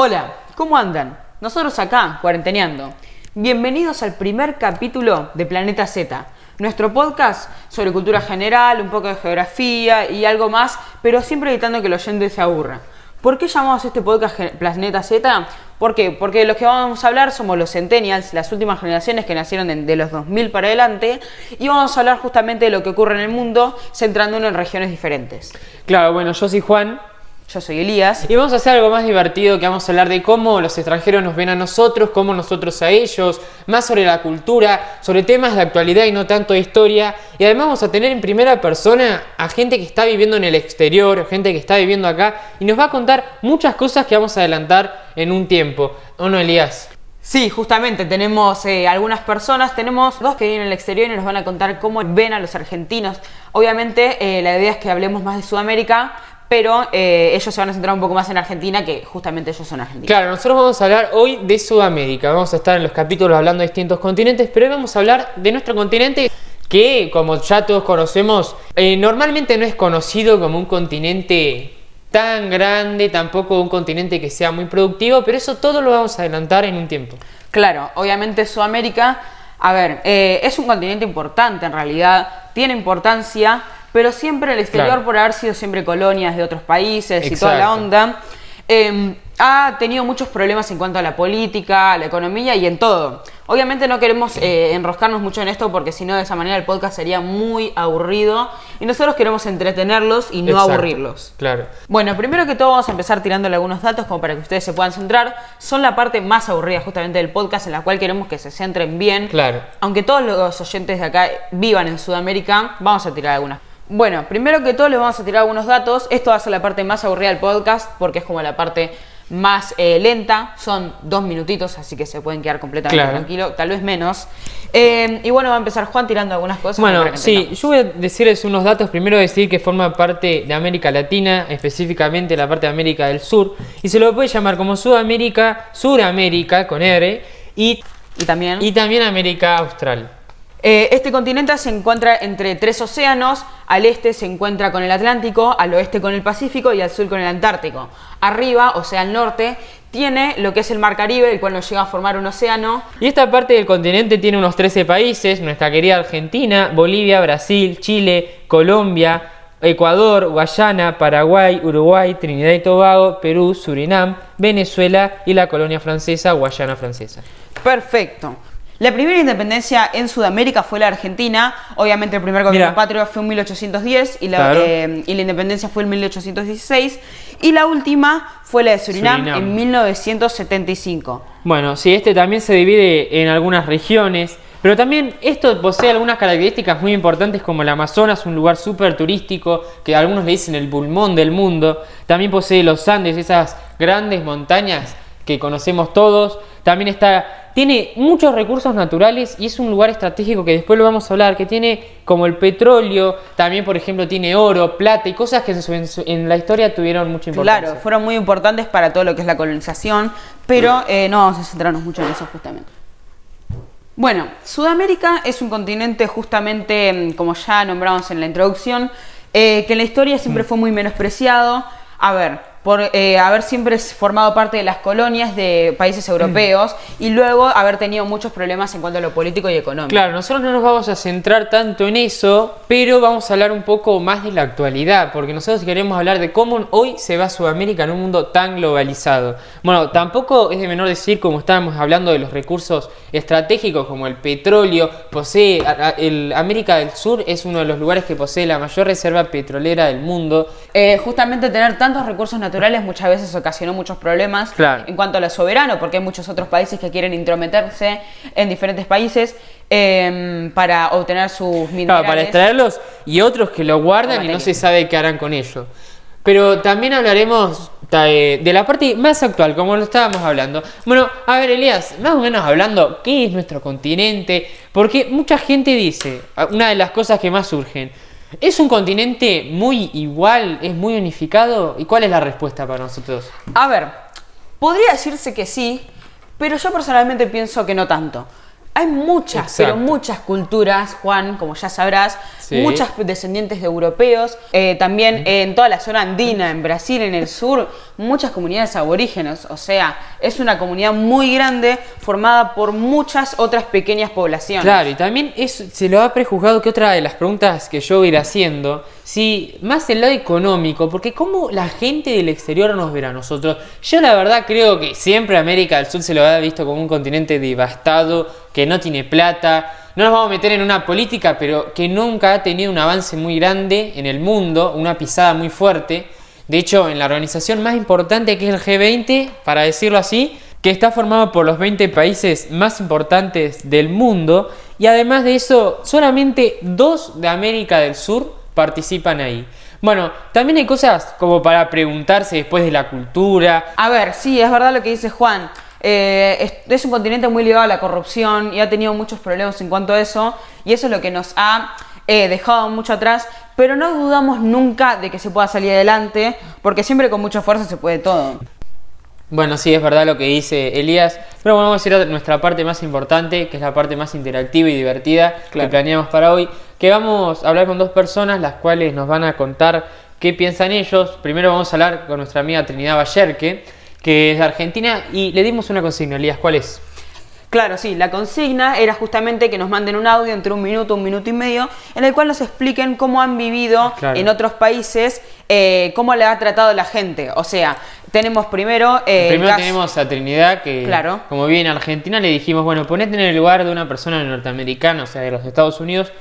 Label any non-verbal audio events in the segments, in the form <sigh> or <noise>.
Hola, ¿cómo andan? Nosotros acá, cuarenteneando. Bienvenidos al primer capítulo de Planeta Z, nuestro podcast sobre cultura general, un poco de geografía y algo más, pero siempre evitando que el oyente se aburra. ¿Por qué llamamos este podcast Planeta Z? ¿Por qué? Porque los que vamos a hablar somos los Centennials, las últimas generaciones que nacieron de los 2000 para adelante, y vamos a hablar justamente de lo que ocurre en el mundo, centrándonos en regiones diferentes. Claro, bueno, yo soy Juan Yo soy Elías. y vamos a hacer algo más divertido que vamos a hablar de cómo los extranjeros nos ven a nosotros, cómo nosotros a ellos, más sobre la cultura, sobre temas de actualidad y no tanto de historia. Y además vamos a tener en primera persona a gente que está viviendo en el exterior, gente que está viviendo acá y nos va a contar muchas cosas que vamos a adelantar en un tiempo. ¿O no, Elías? Sí, justamente tenemos eh, algunas personas, tenemos dos que viven en el exterior y nos van a contar cómo ven a los argentinos. Obviamente eh, la idea es que hablemos más de Sudamérica, pero eh, ellos se van a centrar un poco más en Argentina, que justamente ellos son argentinos. Claro, nosotros vamos a hablar hoy de Sudamérica. Vamos a estar en los capítulos hablando de distintos continentes, pero hoy vamos a hablar de nuestro continente que, como ya todos conocemos, eh, normalmente no es conocido como un continente tan grande, tampoco un continente que sea muy productivo, pero eso todo lo vamos a adelantar en un tiempo. Claro, obviamente Sudamérica, a ver, eh, es un continente importante en realidad, tiene importancia, pero siempre el exterior, Claro. por haber sido siempre colonias de otros países y toda la onda, eh, ha tenido muchos problemas en cuanto a la política, a la economía y en todo. Obviamente no queremos eh, enroscarnos mucho en esto porque si no de esa manera el podcast sería muy aburrido y nosotros queremos entretenerlos y no Exacto, aburrirlos. Claro. Bueno, primero que todo vamos a empezar tirándole algunos datos como para que ustedes se puedan centrar. Son la parte más aburrida justamente del podcast en la cual queremos que se centren bien. Claro. Aunque todos los oyentes de acá vivan en Sudamérica, vamos a tirar algunas. Bueno, primero que todo les vamos a tirar algunos datos. Esto va a ser la parte más aburrida del podcast porque es como la parte más eh, lenta. Son dos minutitos, así que se pueden quedar completamente Claro. tranquilos, tal vez menos. Eh, y bueno, va a empezar Juan tirando algunas cosas. Bueno, sí, yo voy a decirles unos datos. Primero decir que forma parte de América Latina, específicamente la parte de América del Sur, y se lo puede llamar como Sudamérica, Suramérica con R, y, Y también... y también América Austral. Eh, este continente se encuentra entre tres océanos, al este se encuentra con el Atlántico, al oeste con el Pacífico y al sur con el Antártico. Arriba, o sea, al norte, tiene lo que es el Mar Caribe, el cual nos llega a formar un océano. Y esta parte del continente tiene unos 13 países, nuestra querida Argentina, Bolivia, Brasil, Chile, Colombia, Ecuador, Guayana, Paraguay, Uruguay, Trinidad y Tobago, Perú, Surinam, Venezuela y la colonia francesa, Guayana francesa. Perfecto. La primera independencia en Sudamérica fue la Argentina. Obviamente el primer gobierno Mira. patrio fue en 1810 y la, Claro. eh, y la independencia fue en 1816. Y la última fue la de Surinam, Surinam. en 1975. Bueno, sí, este también se divide en algunas regiones, pero también esto posee algunas características muy importantes como el Amazonas, un lugar súper turístico, que algunos le dicen el pulmón del mundo. También posee los Andes, esas grandes montañas que conocemos todos. También está, tiene muchos recursos naturales y es un lugar estratégico que después lo vamos a hablar, que tiene como el petróleo, también por ejemplo tiene oro, plata y cosas que en, su- la historia tuvieron mucha importancia. Claro, fueron muy importantes para todo lo que es la colonización, pero eh, no vamos a centrarnos mucho en eso justamente. Bueno, Sudamérica es un continente justamente, mm, como ya nombramos en la introducción, eh, que en la historia siempre fue muy menospreciado. A ver, por eh, haber siempre formado parte de las colonias de países europeos y luego haber tenido muchos problemas en cuanto a lo político y económico. Claro, nosotros no nos vamos a centrar tanto en eso, pero vamos a hablar un poco más de la actualidad, porque nosotros queremos hablar de cómo hoy se va Sudamérica en un mundo tan globalizado. Bueno, tampoco es de menor decir, como estábamos hablando de los recursos estratégicos como el petróleo, posee, el América del Sur es uno de los lugares que posee la mayor reserva petrolera del mundo. Eh, justamente tener tantos recursos naturales muchas veces ocasionó muchos problemas Claro. en cuanto a lo soberano, porque hay muchos otros países que quieren intrometerse en diferentes países eh, para obtener sus minerales. Claro, para extraerlos y otros que lo guardan y no se sabe qué harán con ello. Pero también hablaremos de la parte más actual, como lo estábamos hablando. Bueno, a ver, Elías, más o menos hablando, ¿qué es nuestro continente? Porque mucha gente dice, a- una de las cosas que más surgen, ¿es un continente muy igual, es muy unificado? ¿Y cuál es la respuesta para nosotros? A ver, podría decirse que sí, pero yo personalmente pienso que no tanto. Hay muchas, Exacto. pero muchas culturas, Juan, como ya sabrás, Sí. muchas descendientes de europeos, eh, también en toda la zona andina, en Brasil, en el sur, muchas comunidades aborígenes, o sea, es una comunidad muy grande formada por muchas otras pequeñas poblaciones. Claro, y también es, se lo ha prejuzgado que otra de las preguntas que yo voy a ir haciendo, si más el lado económico, porque cómo la gente del exterior nos verá a nosotros. Yo la verdad creo que siempre América del Sur se lo ha visto como un continente devastado, que no tiene plata, no nos vamos a meter en una política, pero que nunca ha tenido un avance muy grande en el mundo, una pisada muy fuerte. De hecho, en la organización más importante que es el G20, para decirlo así, que está formado por los 20 países más importantes del mundo, y además de eso, solamente dos de América del Sur participan ahí. Bueno, también hay cosas como para preguntarse después de la cultura. A ver, sí, es verdad lo que dice Juan. Eh, es, un continente muy ligado a la corrupción y ha tenido muchos problemas en cuanto a eso y eso es lo que nos ha eh, dejado mucho atrás, pero no dudamos nunca de que se pueda salir adelante porque siempre con mucha fuerza se puede todo. Bueno, sí, es verdad lo que dice Elías, pero bueno, vamos a ir a nuestra parte más importante, que es la parte más interactiva y divertida que planeamos para hoy, que vamos a hablar con dos personas, las cuales nos van a contar qué piensan ellos. Primero vamos a hablar con nuestra amiga Trinidad Ballerque, que es de Argentina, y le dimos una consigna, Elías, ¿cuál es? Claro, sí, la consigna era justamente que nos manden un audio entre un minuto, un minuto y medio, en el cual nos expliquen cómo han vivido en otros países, eh, cómo le ha tratado la gente. O sea, tenemos primero... Eh, primero tenemos a Trinidad, que claro. como vive en Argentina, le dijimos, bueno, ponete en el lugar de una persona norteamericana, o sea, de los Estados Unidos,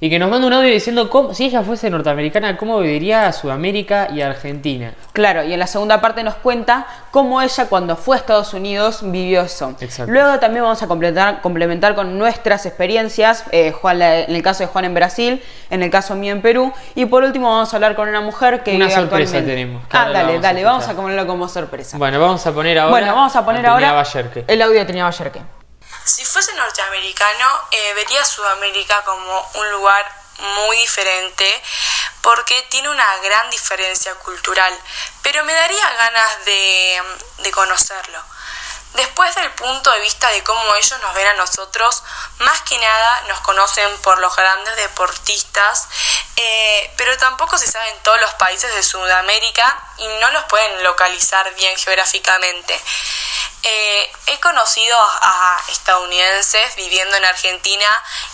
y que nos manda un audio diciendo cómo, si ella fuese norteamericana, cómo viviría a Sudamérica y Argentina. Claro, y en la segunda parte nos cuenta cómo ella cuando fue a Estados Unidos vivió eso. Exacto. Luego también vamos a complementar, complementar con nuestras experiencias, eh, Juan, en el caso de Juan en Brasil, en el caso mío en Perú, y por último vamos a hablar con una mujer que... Una sorpresa tenemos. Ah, dale, dale, vamos a ponerlo como sorpresa. Bueno, vamos a poner ahora... Bueno, vamos a poner ahora el audio de Trinidad si fuese norteamericano, eh, vería Sudamérica como un lugar muy diferente porque tiene una gran diferencia cultural, pero me daría ganas de, de conocerlo. Después del punto de vista de cómo ellos nos ven a nosotros, más que nada nos conocen por los grandes deportistas, eh, pero tampoco se saben todos los países de Sudamérica y no los pueden localizar bien geográficamente. Eh, he conocido a estadounidenses viviendo en Argentina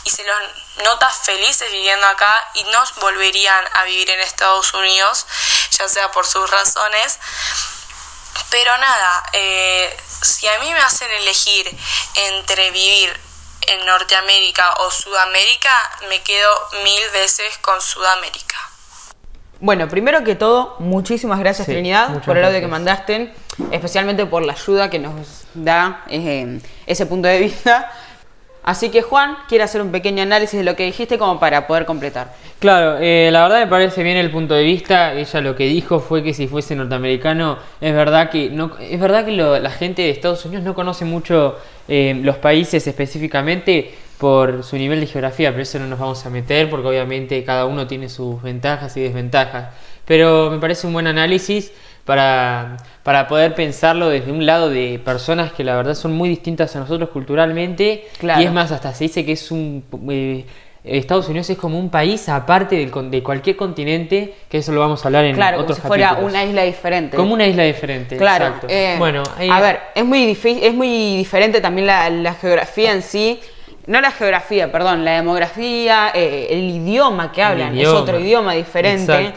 y se los nota felices viviendo acá y no volverían a vivir en Estados Unidos, ya sea por sus razones. Pero nada, eh, si a mí me hacen elegir entre vivir en Norteamérica o Sudamérica, me quedo mil veces con Sudamérica. Bueno, primero que todo, muchísimas gracias Trinidad por el audio que mandaste, especialmente por la ayuda que nos da eh, ese punto de vista. Así que Juan quiere hacer un pequeño análisis de lo que dijiste como para poder completar. Claro, eh, la verdad me parece bien el punto de vista. Ella lo que dijo fue que si fuese norteamericano, es verdad que no, es verdad que la gente de Estados Unidos no conoce mucho eh, los países específicamente por su nivel de geografía, pero eso no nos vamos a meter porque obviamente cada uno tiene sus ventajas y desventajas. Pero me parece un buen análisis para, para poder pensarlo desde un lado de personas que la verdad son muy distintas a nosotros culturalmente. Y es más, hasta se dice que es un... Eh, Estados Unidos es como un país aparte de, de, cualquier continente, que eso lo vamos a hablar en claro, otros como si fuera una isla diferente. Como una isla diferente, claro. Exacto. Eh, bueno, a ver, es muy, es muy diferente también la, la geografía en sí no la geografía, perdón, la demografía, eh, el idioma que hablan, es otro idioma diferente.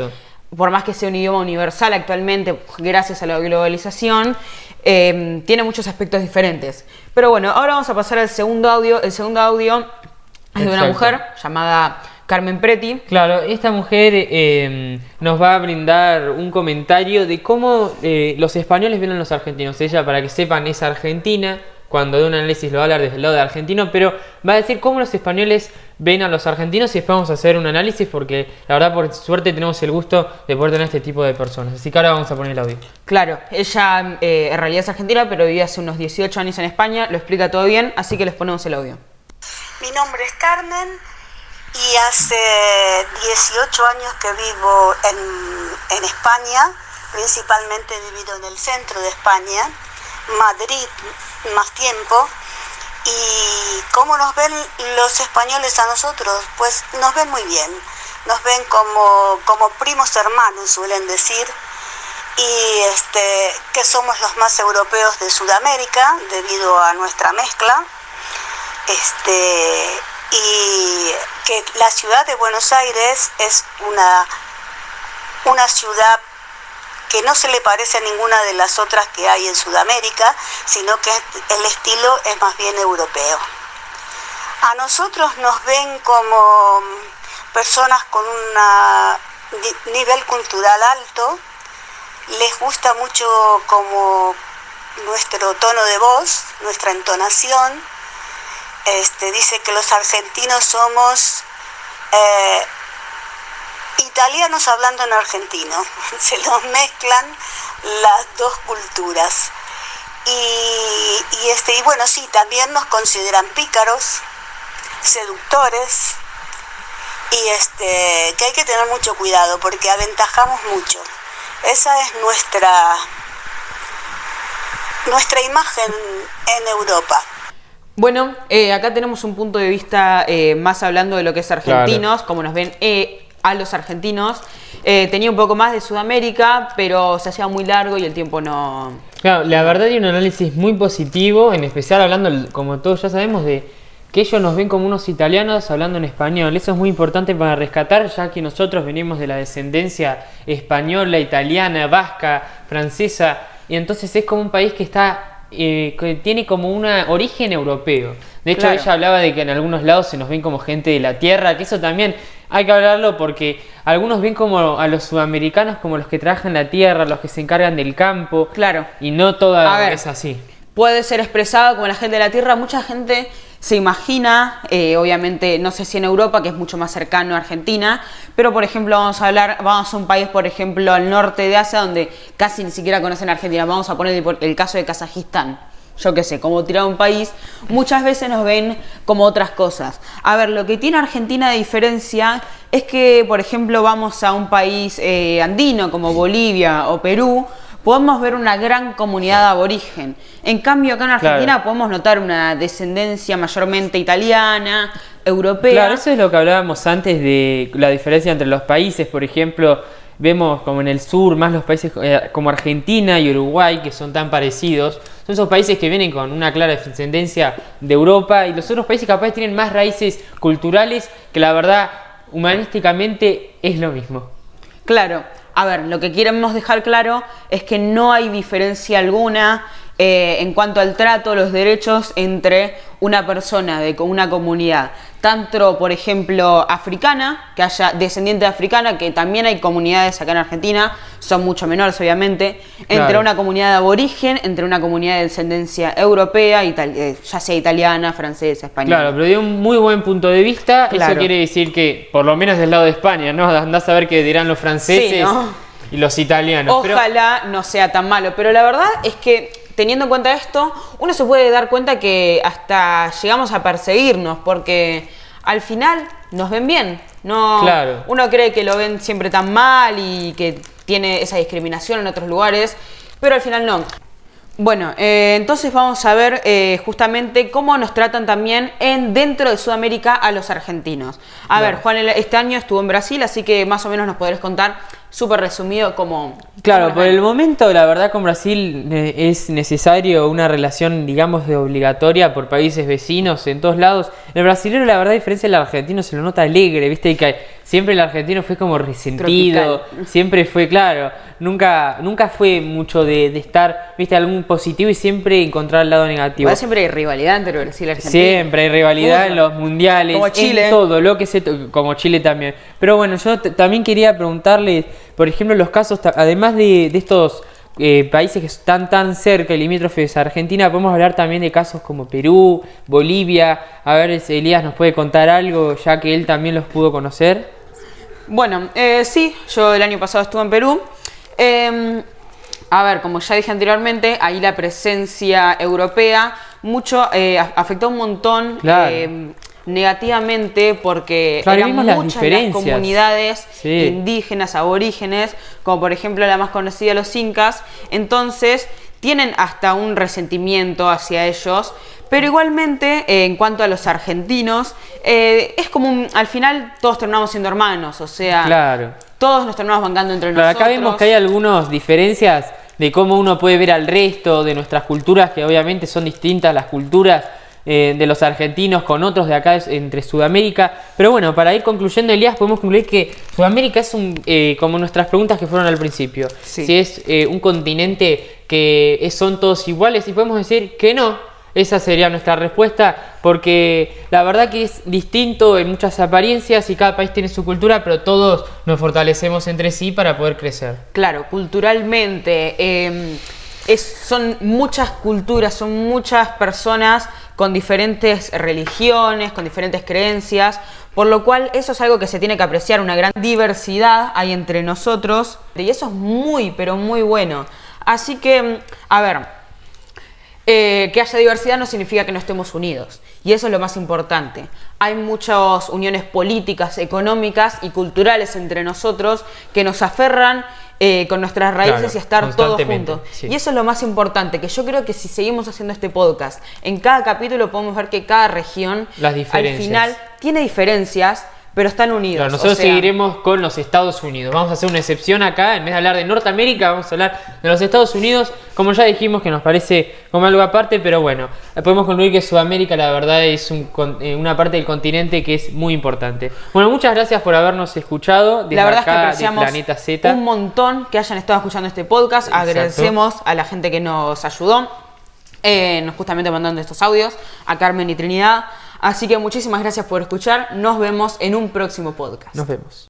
Por más que sea un idioma universal actualmente, gracias a la globalización, em, tiene muchos aspectos diferentes. Pero bueno, ahora vamos a pasar al segundo audio. El segundo audio es de una mujer llamada Carmen Preti. Claro, esta mujer em, nos va a brindar un comentario de cómo eh, los españoles ven a los argentinos. Ella, para que sepan, es argentina, cuando de un análisis lo va a hablar desde el lado de argentino, pero va a decir cómo los españoles ven a los argentinos y después vamos a hacer un análisis porque la verdad por suerte tenemos el gusto de poder tener este tipo de personas. Así que ahora vamos a poner el audio. Claro, ella eh, en realidad es argentina, pero vive hace unos 18 años en España, lo explica todo bien, así que les ponemos el audio. Mi nombre es Carmen y hace 18 años que vivo en, en España, principalmente he vivido en el centro de España Madrid más tiempo. ¿Y cómo nos ven los españoles a nosotros? Pues nos ven muy bien, nos ven como, como primos hermanos, suelen decir. y este, que somos los más europeos de Sudamérica debido a nuestra mezcla. Este, y que la ciudad de Buenos Aires es una, una ciudad que no se le parece a ninguna de las otras que hay en Sudamérica, sino que el estilo es más bien europeo. A nosotros nos ven como personas con un nivel cultural alto, les gusta mucho como nuestro tono de voz, nuestra entonación. Este, dice que los argentinos somos eh, italianos hablando en argentino. <laughs> Se los mezclan las dos culturas. Y, y, este, y bueno, sí, también nos consideran pícaros, seductores, y este, que hay que tener mucho cuidado porque aventajamos mucho. Esa es nuestra, nuestra imagen en Europa. Bueno, eh, acá tenemos un punto de vista eh, más hablando de lo que es argentinos, como nos ven eh, a los argentinos. tenía un poco más de Sudamérica, pero se hacía muy largo y el tiempo no... Claro, la verdad hay un análisis muy positivo, en especial hablando, como todos ya sabemos, de que ellos nos ven como unos italianos hablando en español. Eso es muy importante para rescatar, ya que nosotros venimos de la descendencia española, italiana, vasca, francesa, y entonces es como un país que está eh, que tiene como un origen europeo. De hecho, ella hablaba de que en algunos lados se nos ven como gente de la tierra, que eso también hay que hablarlo porque algunos ven como a los sudamericanos como los que trabajan la tierra, los que se encargan del campo. Claro. Y no toda es así. Puede ser expresado como la gente de la tierra. Mucha gente se imagina, eh, obviamente, no sé si en Europa, que es mucho más cercano a Argentina, pero por ejemplo vamos a hablar, vamos a un país, por ejemplo, al norte de Asia, donde casi ni siquiera conocen a Argentina. Vamos a poner el, caso de Kazajistán. Yo qué sé, como tirar un país, muchas veces nos ven como otras cosas. A ver, lo que tiene Argentina de diferencia es que, por ejemplo, vamos a un país eh, andino como Bolivia o Perú, podemos ver una gran comunidad aborigen. En cambio, acá en Argentina podemos notar una descendencia mayormente italiana, europea. Claro, eso es lo que hablábamos antes de la diferencia entre los países. Por ejemplo, vemos como en el sur más los países eh, como Argentina y Uruguay, que son tan parecidos. Son esos países que vienen con una clara descendencia de Europa y los otros países capaz tienen más raíces culturales que la verdad humanísticamente es lo mismo. Claro, a ver, lo que queremos dejar claro es que no hay diferencia alguna eh, en cuanto al trato, los derechos entre una persona de una comunidad, tanto por ejemplo africana, que haya descendiente africana, que también hay comunidades acá en Argentina, son mucho menores obviamente, entre una comunidad aborigen, entre una comunidad de descendencia europea, eh, ya sea italiana, francesa, española. Claro, pero de un muy buen punto de vista, eso quiere decir que, por lo menos del lado de España, ¿no? <laughs> Andás a ver qué dirán los franceses y los italianos. Ojalá no sea tan malo, pero la verdad es que teniendo en cuenta esto, uno se puede dar cuenta que hasta llegamos a perseguirnos, porque al final nos ven bien. No, Uno cree que lo ven siempre tan mal y que tiene esa discriminación en otros lugares, pero al final no. Bueno, eh, entonces vamos a ver eh, justamente cómo nos tratan también en dentro de Sudamérica a los argentinos. A ver, Juan este año estuvo en Brasil, así que más o menos nos podrás contar súper resumido como... Claro, por el momento la verdad con Brasil es necesario una relación, digamos, de obligatoria por países vecinos en todos lados. El brasileño la verdad a diferencia del argentino se lo nota alegre, viste, que siempre el argentino fue como resentido, siempre fue, claro, nunca, nunca fue mucho de, estar, viste, algún positivo y siempre encontrar el lado negativo. siempre hay rivalidad entre Brasil y Argentina. Siempre hay rivalidad en los mundiales, como Chile. en todo, lo que se, como Chile también. Pero bueno, yo también quería preguntarle por ejemplo, los casos, además de, estos eh, países que están tan cerca y limítrofes a Argentina, podemos hablar también de casos como Perú, Bolivia. A ver, Elías nos puede contar algo, ya que él también los pudo conocer. Bueno, eh, sí, yo el año pasado estuve en Perú. Em, a ver, como ya dije anteriormente, ahí la presencia europea mucho eh, afectó un montón. Em, negativamente porque eran muchas las, comunidades indígenas, aborígenes, como por ejemplo la más conocida, los incas, entonces tienen hasta un resentimiento hacia ellos, pero igualmente eh, en cuanto a los argentinos, eh, es como al final todos terminamos siendo hermanos, o sea, claro. todos nos terminamos bancando entre Claro, nosotros. acá vemos que hay algunas diferencias de cómo uno puede ver al resto de nuestras culturas, que obviamente son distintas las culturas eh, de los argentinos con otros de acá entre Sudamérica. Pero bueno, para ir concluyendo, Elías, podemos concluir que Sudamérica es un, eh, como nuestras preguntas que fueron al principio, Sí. si es eh, un continente que es- son todos iguales y podemos decir que no. Esa sería nuestra respuesta, porque la verdad que es distinto en muchas apariencias y cada país tiene su cultura, pero todos nos fortalecemos entre sí para poder crecer. Claro, culturalmente eh, son muchas culturas, son muchas personas con diferentes religiones, con diferentes creencias, por lo cual eso es algo que se tiene que apreciar, una gran diversidad hay entre nosotros y eso es muy, pero muy bueno. Así que, a ver, eh, que haya diversidad no significa que no estemos unidos. Y eso es lo más importante. Hay muchas uniones políticas, económicas y culturales entre nosotros que nos aferran eh, con nuestras raíces Claro, y estar todos juntos. sí. Y eso es lo más importante, que yo creo que si seguimos haciendo este podcast, en cada capítulo podemos ver que cada región Las al final tiene diferencias, pero están unidos. Claro, O nosotros sea, seguiremos con los Estados Unidos. Vamos a hacer una excepción acá. En vez de hablar de Norteamérica, vamos a hablar de los Estados Unidos. Como ya dijimos, que nos parece como algo aparte, pero bueno, podemos concluir que Sudamérica, la verdad, es un eh, una parte del continente que es muy importante. Bueno, muchas gracias por habernos escuchado. Desde La verdad es que apreciamos Planeta Z. un montón que hayan estado escuchando este podcast. Exacto. Agradecemos a la gente que nos ayudó, eh, justamente mandando estos audios, a Carmen y Trinidad. Así que muchísimas gracias por escuchar. Nos vemos en un próximo podcast. Nos vemos.